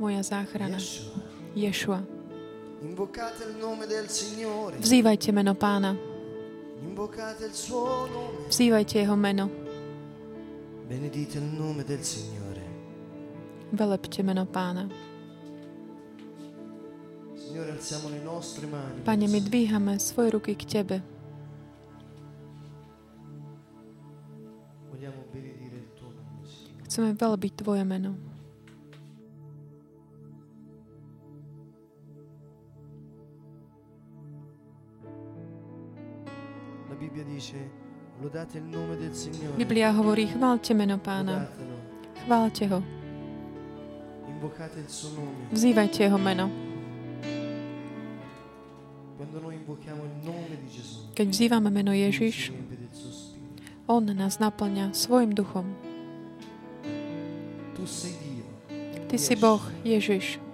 Moja záchrana. Ješua. Vzývajte meno pána. Vzývajte jeho meno. Velepte meno pána. Pane, my dvíhame svoje ruky k Tebe. Chceme velebiť Tvoje meno. Biblia hovorí, chválte meno pána. Chválte ho. Vzývajte jeho meno. Keď vzývame meno Ježiš. On nás naplňa svojim duchom. Ty si Boh, Ježiš.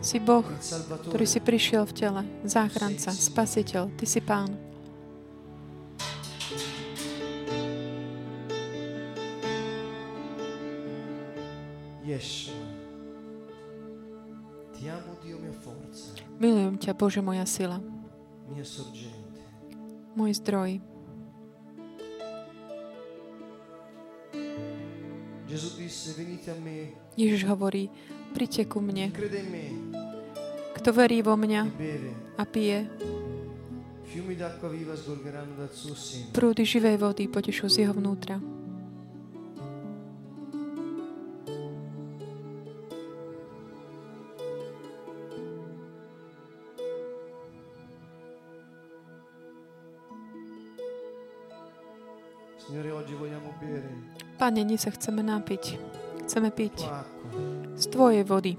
Si Boh, ktorý si prišiel v tele. Záchranca, spasiteľ. Ty si Pán. Milujem ťa, Bože, moja sila. Môj zdroj. Ježiš hovorí, príďte ku mne. Kto verí vo mňa a pije, prúdy živej vody potešú z jeho vnútra. Pane, dnes sa chceme napiť. Chceme piť z Tvojej vody.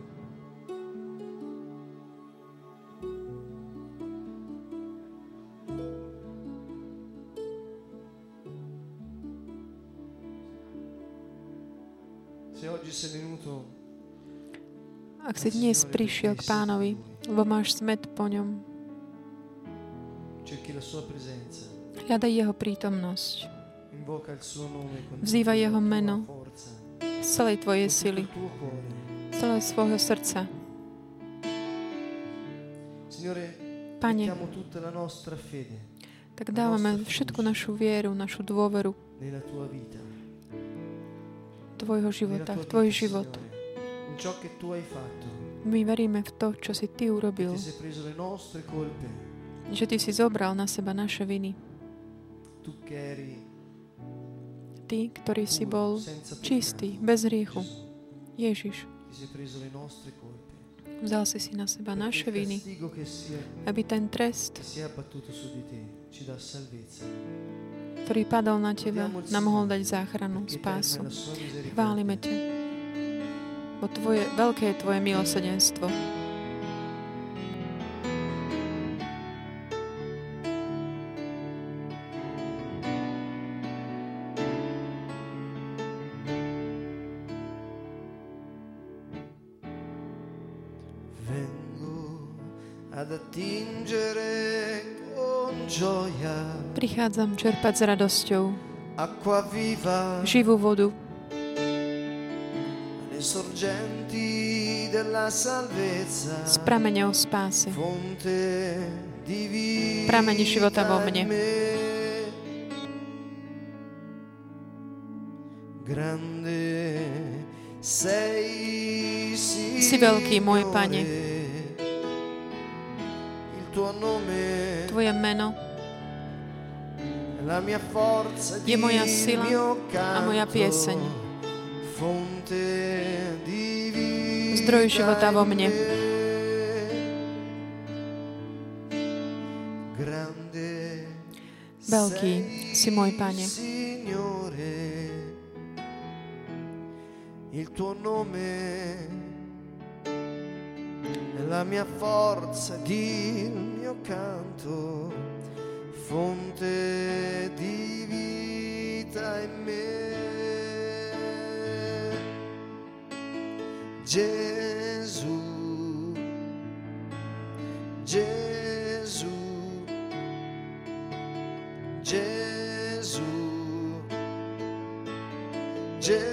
Ak si dnes prišiel k pánovi, lebo máš smet po ňom, hľadaj jeho prítomnosť Vzývaj jeho meno. z celej Tvojej sily, z celého svojho srdca. Pane, tak dávame všetku našu vieru, našu dôveru Tvojho života, v Tvoj život. My veríme v to, čo si Ty urobil, že Ty si zobral na seba naše viny. tu che Ty, ktorý si bol čistý, bez hriechu. Ježiš, vzal si si na seba naše viny, aby ten trest, ktorý padol na Teba, nám mohol dať záchranu, spásu. Chválime ťa, bo tvoje, veľké je Tvoje milosedenstvo. Prichádzam čerpať s radosťou. Živú vodu. Z prameňov spásy. Prameni života vo mne. Si veľký, môj Pane. Tvoje meno Je moja il sila a moja pieseň. fonte di vita Zdroj života vo mne. Veľký si môj Pane. Signore, il tuo nome è la mia forza ed il mio canto, fonte di vita in me. Gesù, Gesù. Gesù, Gesù,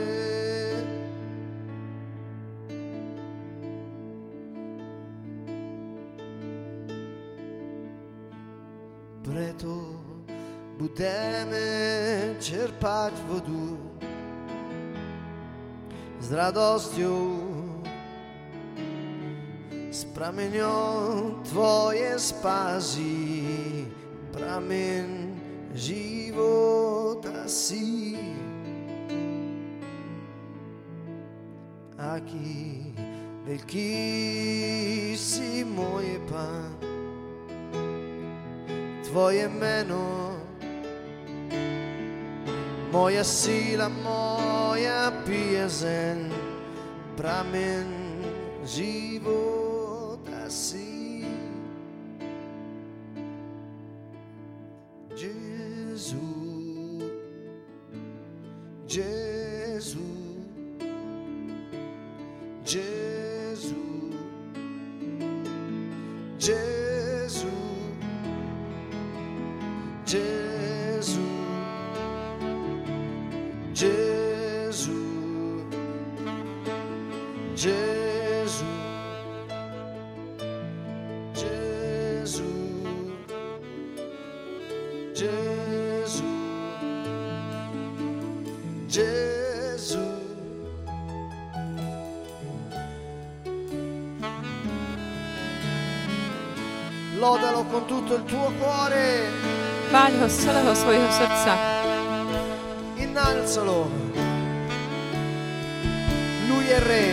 Čerpať vodu z radosťou s prameňom Tvoje spásy, prameň života si. Aký veľký si môj Pán, Tvoje meno, moja sila, moja pieseň, pramen života si. Gesù, Gesù, Gesù, Gesù. Tutto il tuo cuore. Chváľ ho z celého svojho srdca. Innalzalo. Lui è re,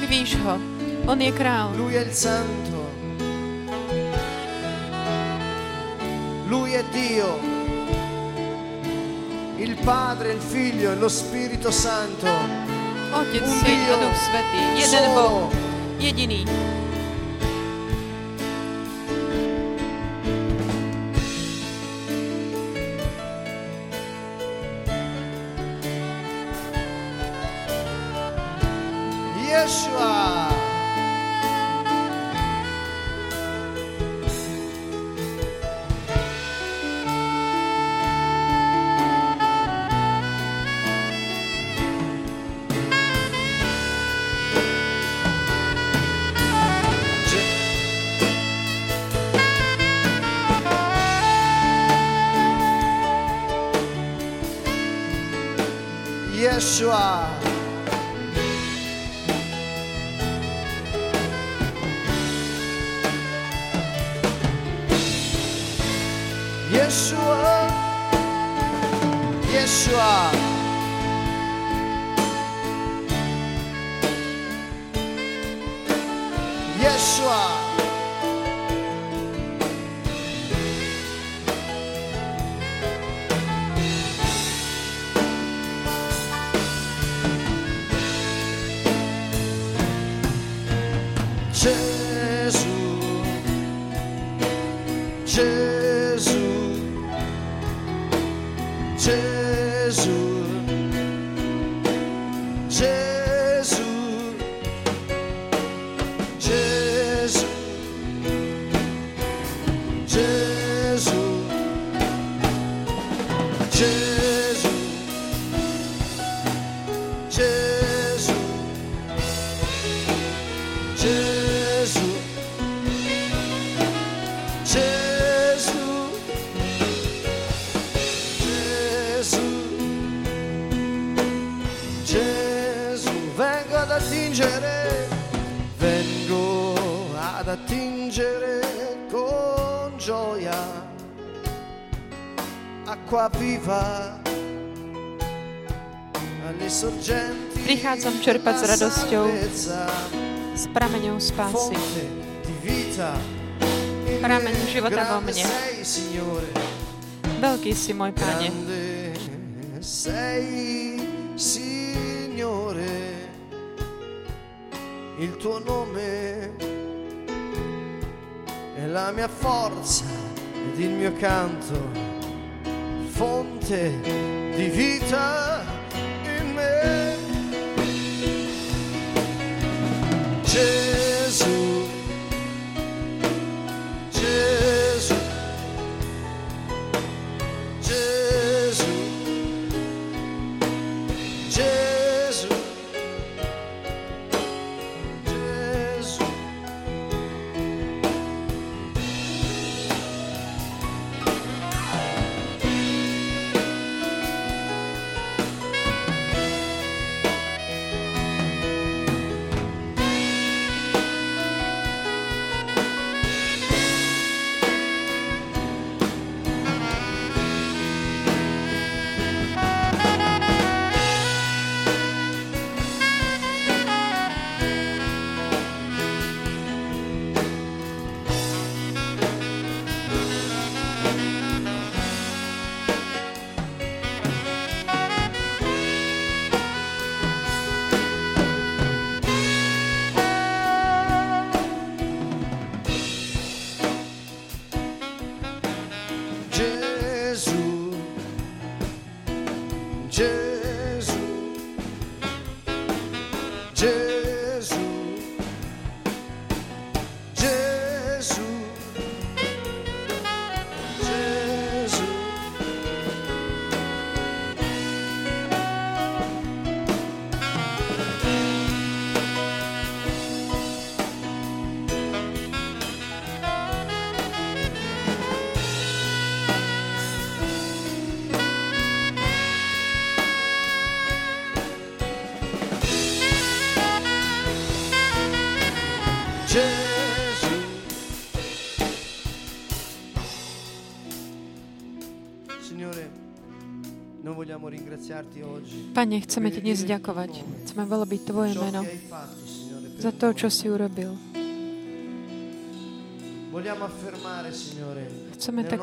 Vyvíš ho. On je král. lui è il santo. Lui è Dio. Il Padre, il Figlio e lo Spirito Santo. Otec, Un Syn a Duch Svetý. Jeden. Boh. Jediný. Yeshua. Yeshua. Yeah. Prichádzam čerpať s radosťou. s prameňou spásy. Prameň me. života vo mne. Veľký si môj Pane. il tuo nome è la mia forza ed il mio canto, fonte Jesus. Pane, chceme Ti dnes ďakovať. Chceme veľabiť Tvoje meno za to, čo si urobil. Chceme tak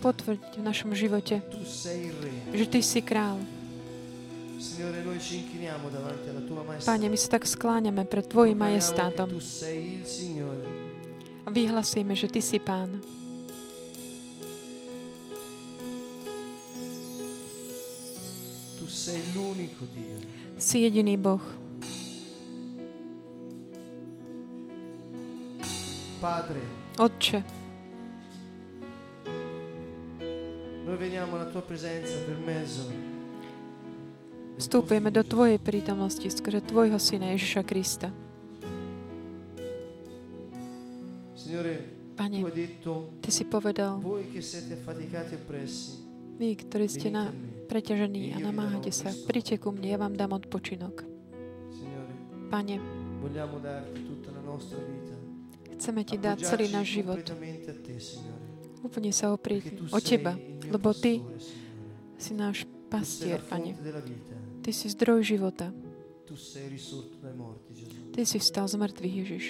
potvrdiť v našom živote, že Ty si král. Pane, my sa tak skláňame pred Tvojim majestátom. A vyhlasíme, že Ty si Pán. Sei l'unico Dio. Si jediný Boh. Padre. Otče, vstupujeme do Tvojej prítomnosti skrze Tvojho Syna Ježiša Krista. Pane, Ty si povedal, vy, ktorí ste na preťažení a namáhate sa, príďte ku mne, ja vám dám odpočinok. Pane, chceme Ti dať celý náš život. Úplne sa oprieť o Teba, lebo Ty si náš pastier, Pane. Ty si zdroj života. Ty si vstal z mŕtvych, Ježiš.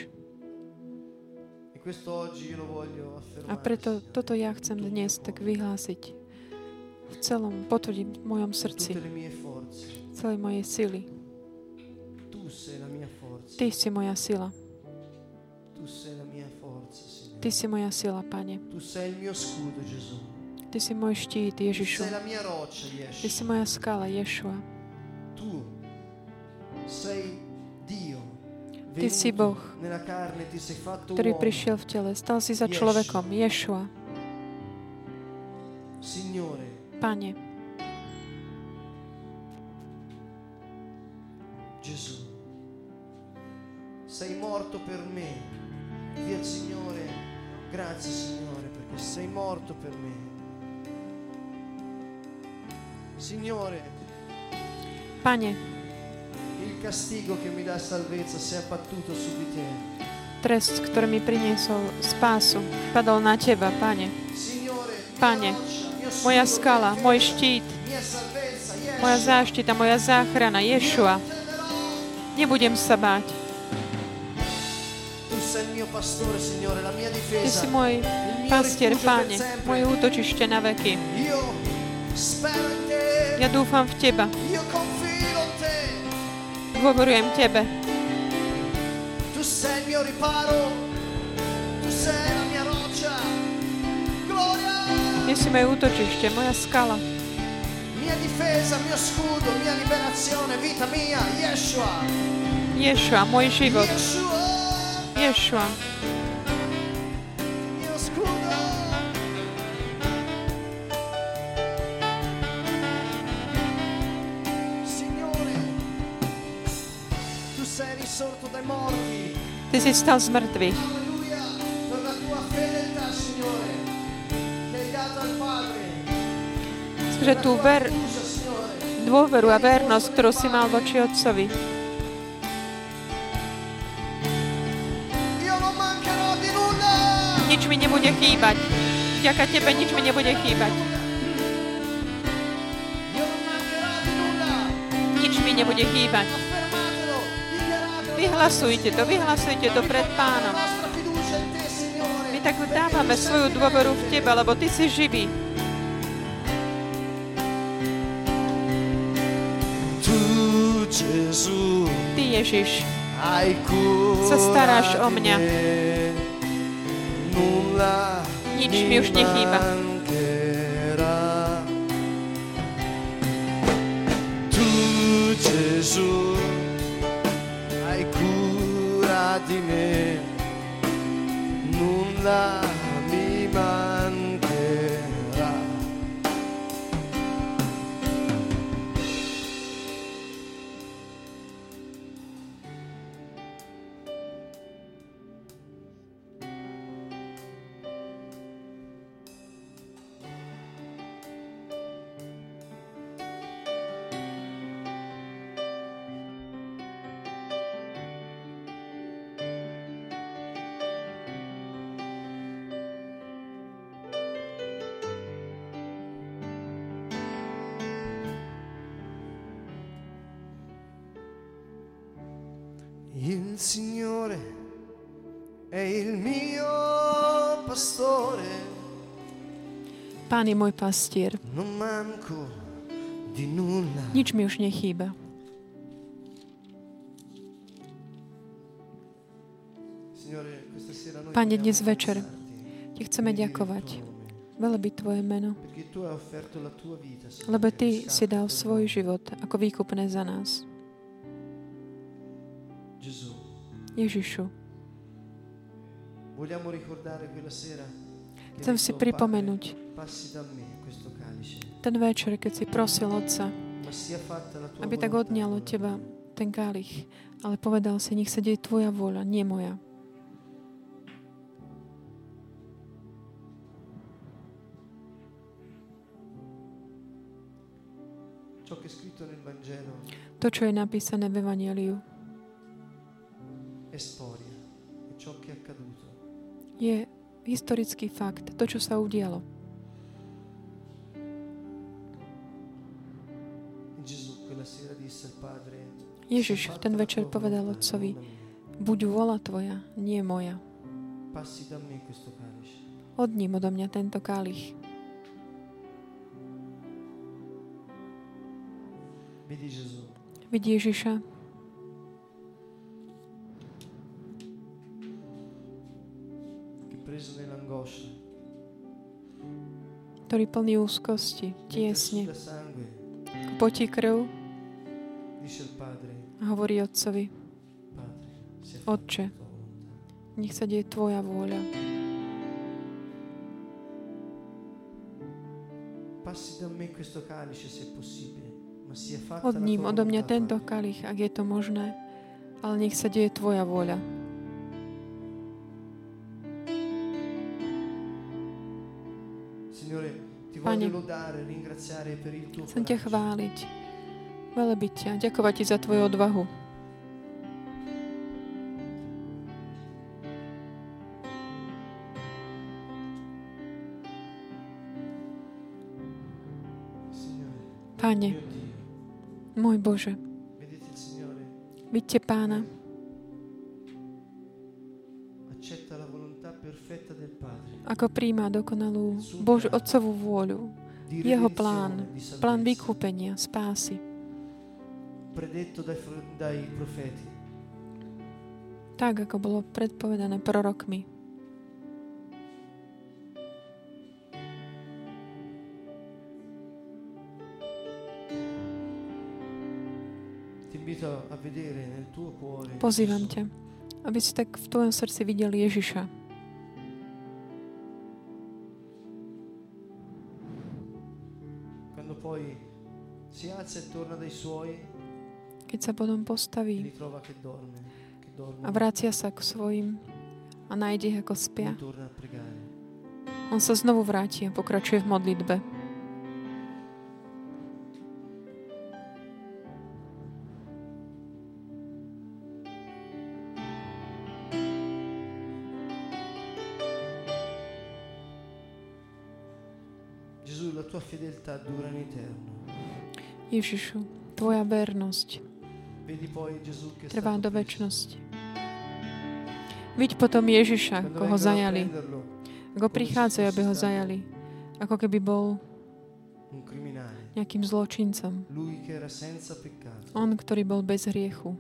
A preto toto ja chcem dnes tak vyhlásiť v celom potvrdí v mojom srdci, celej mojej sily. Ty si moja sila. Ty si moja sila, Pane. Ty si môj štít, Ježišu. Ty si moja skala, Ješua. Ty si Boh, ktorý prišiel v tele, stal si za človekom, Ješua. Signore, Pane, Gesù, sei morto per me. Via il Signore, grazie Signore perché sei morto per me. Signore, Pane, il castigo che mi dà salvezza si è abbattuto su di te. trest, ktorý mi priniesol spásu, padol na Teba, Pane. Signore, Moja skala, môj štít, moja záštita, moja záchrana, Ješua. Nebudem sa báť. Ty si môj pastier, sempre. moje útočište na veky. Ja dúfam v Teba, dôverujem Tebe. Tu sei il mio riparo. Ty si moje útočište, moja skala, Mia difesa, mio scudo, mia liberazione, vita mia, Yeshua. Ješua, môj život, Yeshua. Ješua. Mio scudo. Signore, tu sei risorto dai morti. Ty si stal z mŕtvych. Že tú ver, dôveru a vernosť, ktorú si mal voči Otcovi. Nič mi nebude chýbať. Vďaka Tebe nič mi nebude chýbať. Nič mi nebude chýbať. Vyhlasujte to, vyhlasujte to pred Pánom. My tak dávame svoju dôveru v Teba, lebo Ty si živý. Ježiš, Sa staráš o mňa. Nič mi už nechýba. Gesù, hai cura di me. Nulla Il Signore è il mio pastore, Pán je môj pastier. non manco di nulla. Nič mi už nechýba. Pane, dnes večer Ti chceme ďakovať. Velebiť Tvoje meno, lebo Ty si dal svoj život ako výkupné za nás. Ježišu, chcem si pripomenúť "Padre, passi da me questo calice, ten večer, keď si prosil Otca, aby tak odňal od Teba ten kálich, ale povedal si, nech sa deje Tvoja vôľa, nie moja. To, čo je napísané v Evangeliu, je historický fakt, to, čo sa udialo. Ježiš "Sia v ten večer povedal Otcovi, buď vôľa Tvoja, nie moja. Odním odo mňa tento kálich. Vidí Ježiša, ktorý plný úzkosti, tiesne, potí krv. A hovorí Otcovi, Otče, nech sa deje Tvoja vôľa. Passi da me questo calice se è possibile, ma sia fatta Od la ním, tua odo mňa tento kalich, ak je to možné, ale nech sa deje Tvoja vôľa. Pane, Chcem ťa chváliť, velebiť ťa, ďakovať ti za Tvoju odvahu. Pane, môj Bože, vidíte Pána, ako príjma dokonalú Božu Otcovú vôľu, jeho plán, plán vykúpenia, spásy, tak ako bolo predpovedané prorokmi. Pozývam ťa, aby si tak v tvojom srdci videl Ježiša. Keď sa potom e postaví a vracia sa k svojim a nájde ich ako spia, e on sa znovu vráti a pokračuje v modlitbe. Gesù, la tua fedeltà dura in eterno. Ježišu, tvoja vernosť trvá do väčšnosti. Vidť potom Ježiša, Quando ako ho vengono a zajali, ako prichádzajú, aby ho zajali, ako keby bol nejakým zločincom. On, ktorý bol bez hriechu.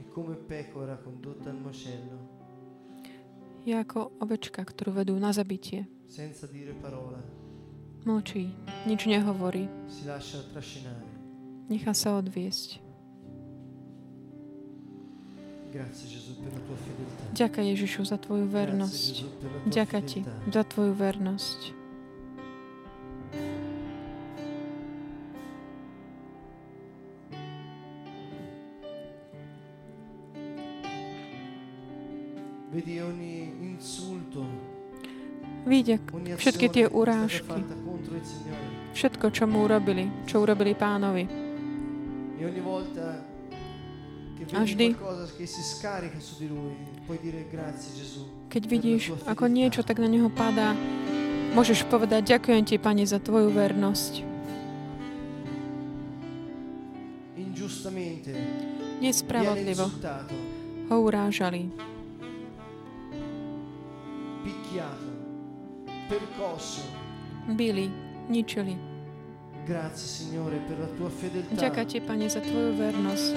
E come pecora condotta al macello, Je ako ovečka, ktorú vedú na zabitie. Mlčí, nič nehovorí, nechá sa odviesť. Ďakujem Ježišu za tvoju vernosť. Ďakujem ti za tvoju vernosť. Vedi ogni ogni všetky tie urážky, všetko, čo mu urobili, čo urobili pánovi. A vždy. Keď vidíš, ako niečo tak na neho padá, môžeš povedať, ďakujem ti, Pane, za tvoju vernosť. Nespravodlivo ho urážali. Bili, ničili. Grazie Signore per la tua fedeltà. Ďakujem ti, Pane, za tvoju vernosť.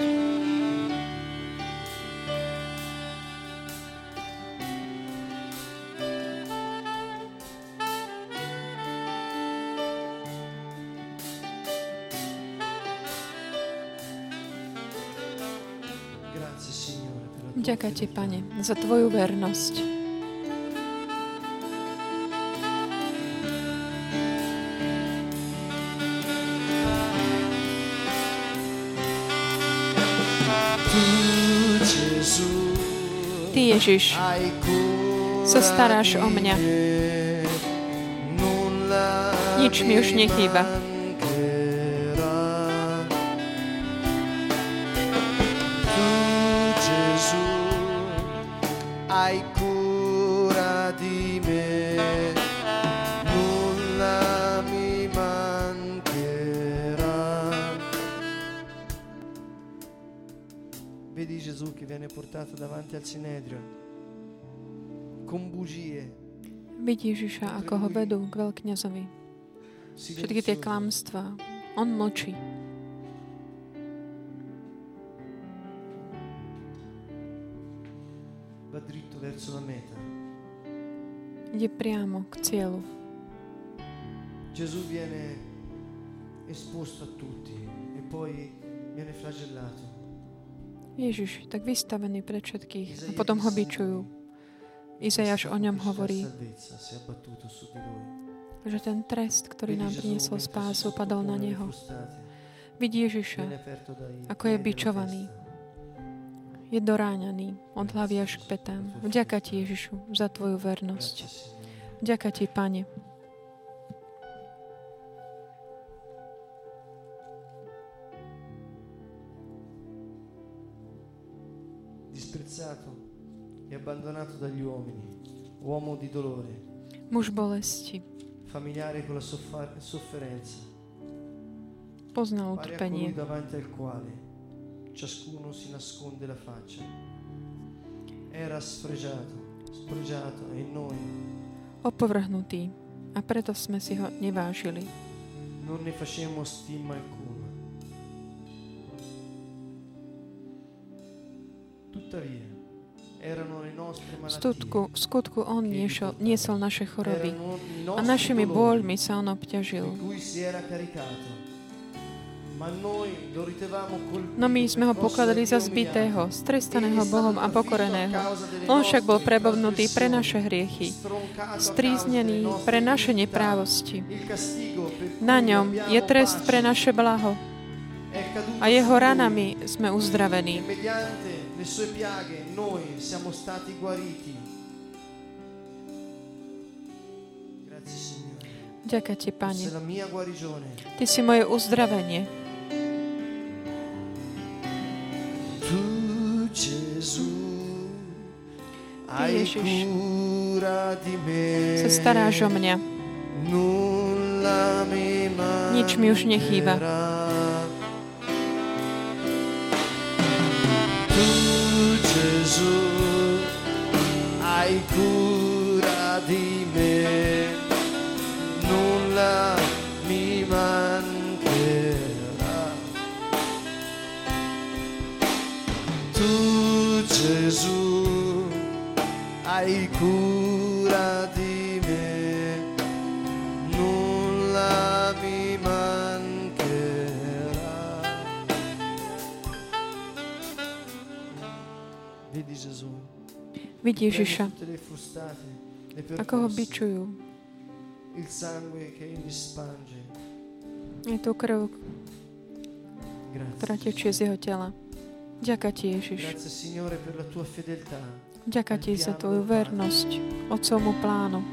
Ďakujem ti. Pane, za tvoju vernosť. Ty, Ježiš, hai cura sa staráš o di mňa. me, nulla Nič mi už nechýba. mancherà. Tu portato davanti al Sinedrio con bugie, Vidí Ježiša, ako ho vedú k veľkňazovi. Všetky tie klamstvá. On mlčí. va dritto verso la meta. ide priamo k cieľu. Gesù viene esposto a tutti e poi viene flagellato. Ježiš, tak vystavený pred všetkých a potom ho bičujú. Izajáš o ňom hovorí, že ten trest, ktorý nám priniesol spásu, padol na neho. Vidí Ježiša, ako je bičovaný. Je doráňaný od hlavy až k petám. Vďaka ti, Ježišu, za tvoju vernosť. Vďaka ti, Pane. Disprezzato e abbandonato dagli uomini, uomo di dolore, Muž bolesti. familiare con la soffa- sofferenza, Poznal pari a colui utrpenie. davanti al quale ciascuno si nasconde la faccia. Era sfregiato, spregiato e noi Opovrhnutý. A preto sme si ho nevážili. non ne facemmo stima alcuna. V skutku, v skutku on niesol, niesol naše choroby. a našimi bôľmi sa on obťažil. No my sme ho pokladali da za zbitého, strestaného Bohom a pokoreného. On však bol prebovnutý pre naše hriechy, stríznený pre naše neprávosti. Na ňom je trest pre naše blaho a jeho ranami sme uzdravení. Ďaká ti, Pane. Ty si moje uzdravenie. Tu Ježiš. Sa staráš o mňa. Nič mi už nechýba. Gesù hai cura di me. Nulla mi mancherà. Tu Gesù hai cura Vidí Ježiša, ako ho bičujú. Je tu krv, ktorá tečie z jeho tela. Ďaká ti, Ježiš. Ďaká ti za tvoju vernosť Otcovmu plánu.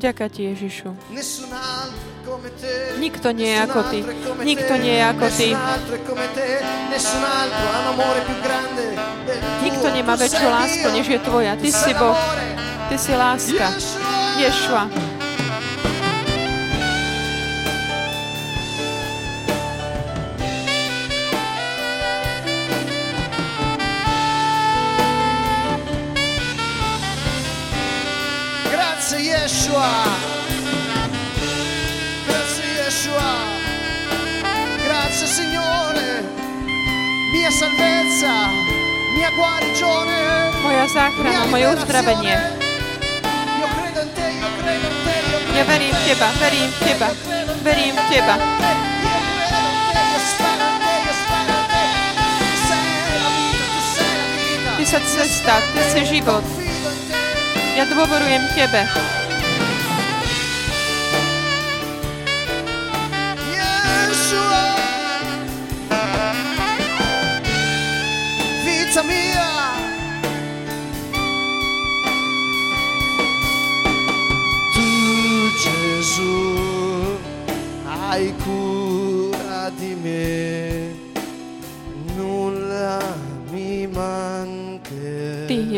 Ďaká ti, Ježišu. Nikto nie je ako ty. Nikto nie je ako ty. Nikto nemá väčšiu lásku, než je tvoja. Ty si Boh. Ty si láska. Ješua. Salvezza, mia guarigione. Moja záchrana, moje uzdravenie. Ja verím v te. teba, verím v teba, verím v teba. Ty sa cesta, ty si život. Ja dôverujem tebe.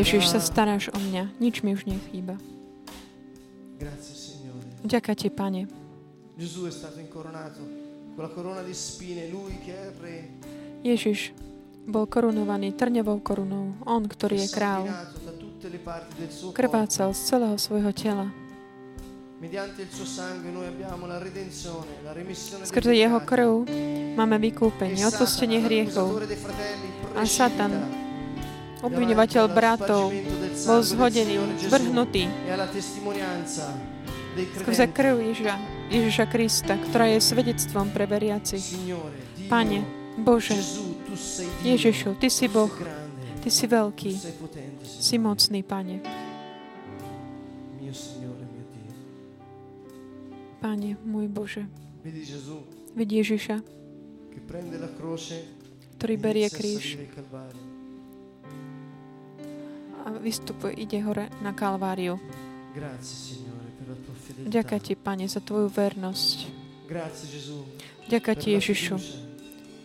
Ježiš, sa staráš o mňa. Nič mi už nechýba. Ďaká ti, Pane. Ježiš bol korunovaný trňovou korunou. On, ktorý je král, krvácal z celého svojho tela. Skrze jeho krv máme vykúpenie, odpustenie hriechov. A Satan, obviňovateľ bratov, bol zhodený, dei skrze krv Ježiša, Ježiša Krista, ktorá je svedectvom pre veriacich. Pane, Bože, Ježišu, Ty si Boh, Ty si veľký, si mocný, Pane. Pane, môj Bože, vidí Ježiša, ktorý e berie kríž. A vystupuje, ide hore na Kalváriu. Ďakujem Ti, Pane, za Tvoju vernosť. Per Ti, Ježišu,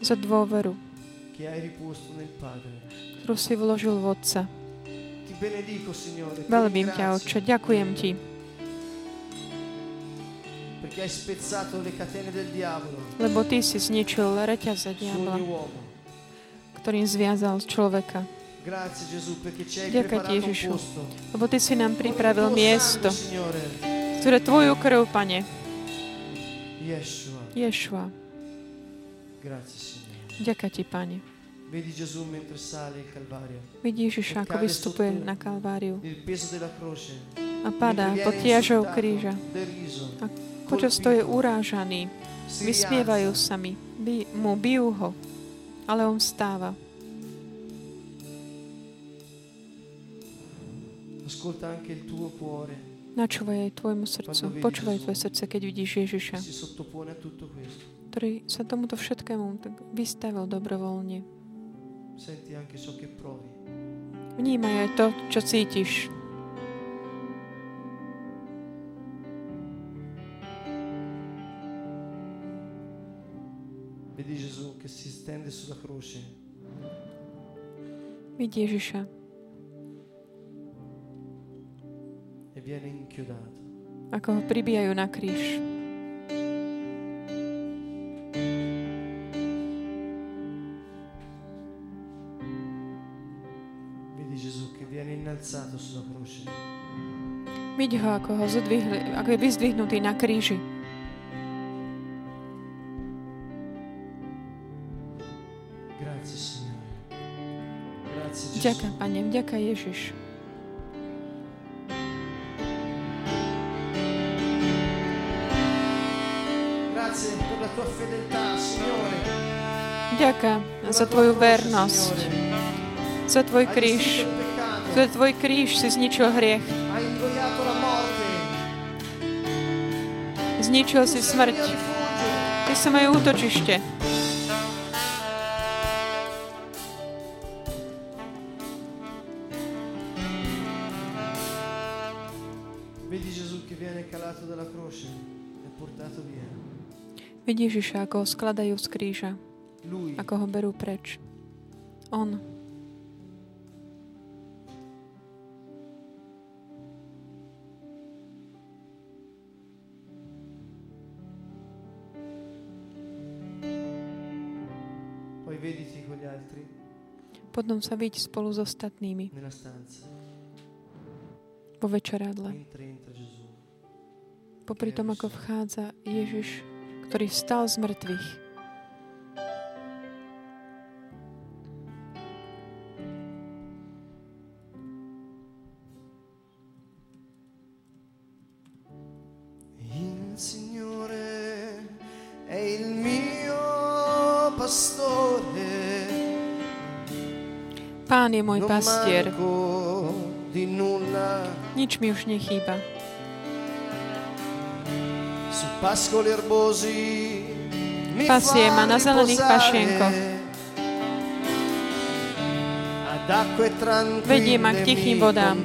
za dôveru, ktorú si vložil v Otca. Veľbím ťa, Otče, ďakujem Ti, lebo Ty si zničil reťaze diabla, ktorým zviazal človeka. Ďakujem ti, Ježišu. Lebo Ty si nám pripravil miesto, ktoré Tvoju krv, Pane. Ješua. Ďakujem Ti, Pane. Vidí Ježiša, ako vystupuje na Kalváriu a padá pod insultato, kríža. deriso, Počas to je urážaný, vysmievajú sa mi, mu bijú ho, ale on stáva. Ascolta anche il tuo cuore. Načúvaj aj tvojmu srdcu, počúvaj tvoje srdce, keď vidíš Ježiša, ktorý sa tomuto všetkému tak vystavil dobrovoľne. Vnímaj aj to, čo cítiš. Vidí Ježiša ako ho pribíjajú na kríž. Vedi Gesù che viene innalzato sulla croce. Vidí ho, ako, ho zodvihli, ako je vyzdvihnutý na kríži. Grazie Gesù. Vďaka, Pane, vďaka Ježiš. Per za Tvoju vernosť, za Tvoj kríž. Za Tvoj kríž si zničil hriech. Zničil si smrť. Ty si moje útočište. Vidí Ježiša, ako ho skladajú z kríža, ako ho berú preč. On. Potom sa vidí spolu s ostatnými. Vo večeradle. Popri tom, ako vchádza Ježiš, ktorý vstal z mŕtvych. Il Signore è il mio pastore. Pán je môj pastier, nič mi už nechýba. Pasie ma na zelených pašienkoch. Vedie ma k tichým vodám.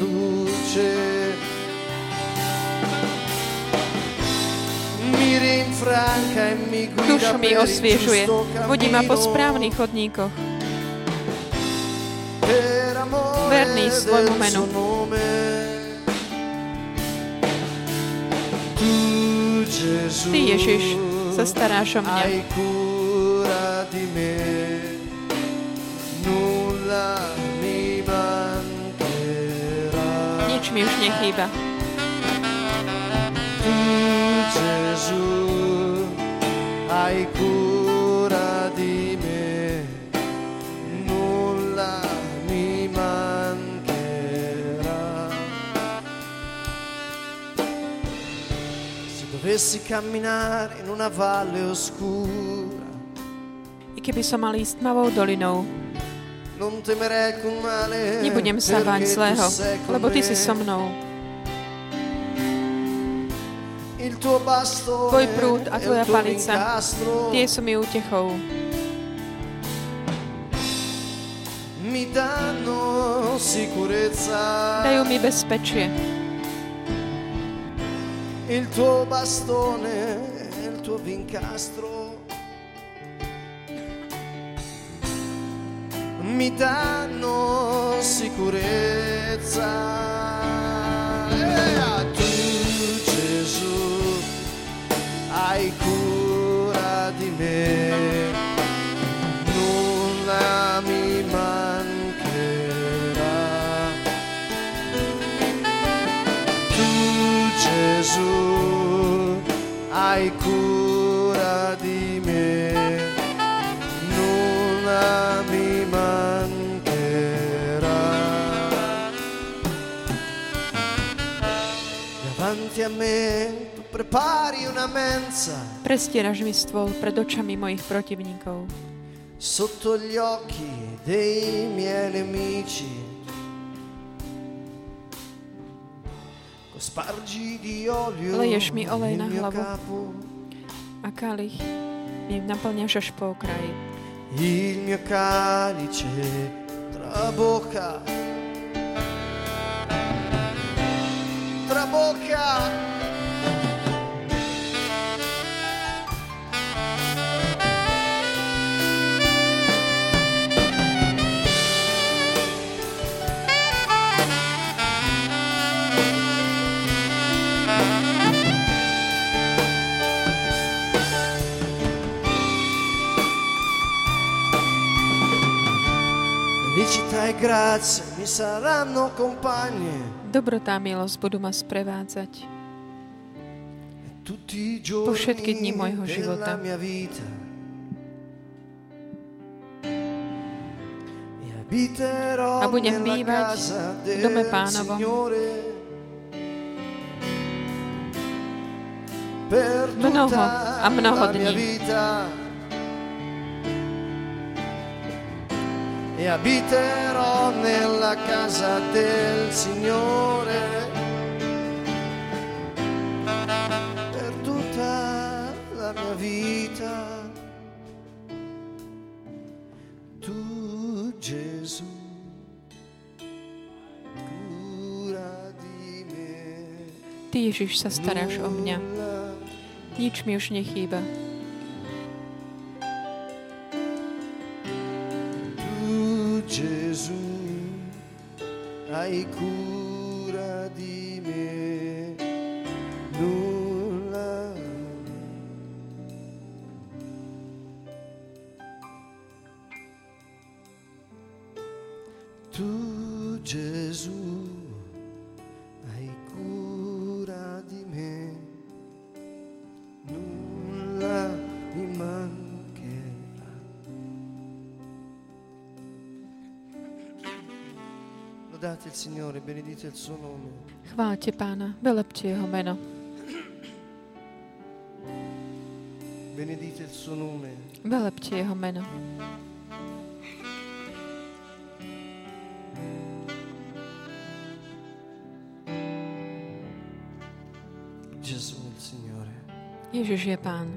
conduce. Mi osviežuje, vodí ma po správnych chodníkoch. Verný svojmu menu. Ty, Ježiš, sa staráš o mňa. Nič mi už nechýba. Tu, Gesù, hai cura dovessi camminare in una valle oscura, I keby som mal ísť tmavou dolinou, non temerei alcun male, nebudem sa báť zlého, lebo Ty si so mnou. Il tuo bastone Tvoj prúd a e Tvoja palica, tie sú mi útechou. mi danno sicurezza. Dajú mi bezpečie. Il tuo bastone e il tuo vincastro mi danno sicurezza. E a tu Gesù hai cura di me, Davanti a me tu prepari una mensa Prestieraš mi stôl pred očami mojich protivníkov. sotto gli occhi dei miei nemici. Spargi di olio Leješ mi olej il na mio hlavu. capo, A kalich mi naplňaš až po okraji. il mio calice trabocca. Trabocca. Felicità e grazia Dobrotá a milosť budú ma sprevádzať. giorni všetky dni môjho života. A budem bývať v dome Pánovom. Mnoho a mnoho dní. E abiterò nella casa del Signore per tutta la mia vita. Tu Gesù, cura di me. Ty, Ježiš, sa staráš o mňa. Nič mi už nechýba. Hai cura Chváľte pána, velepte jeho meno. Benedite il suo nome. Velepte jeho meno. Gesù il Signore. Ježiš je pán.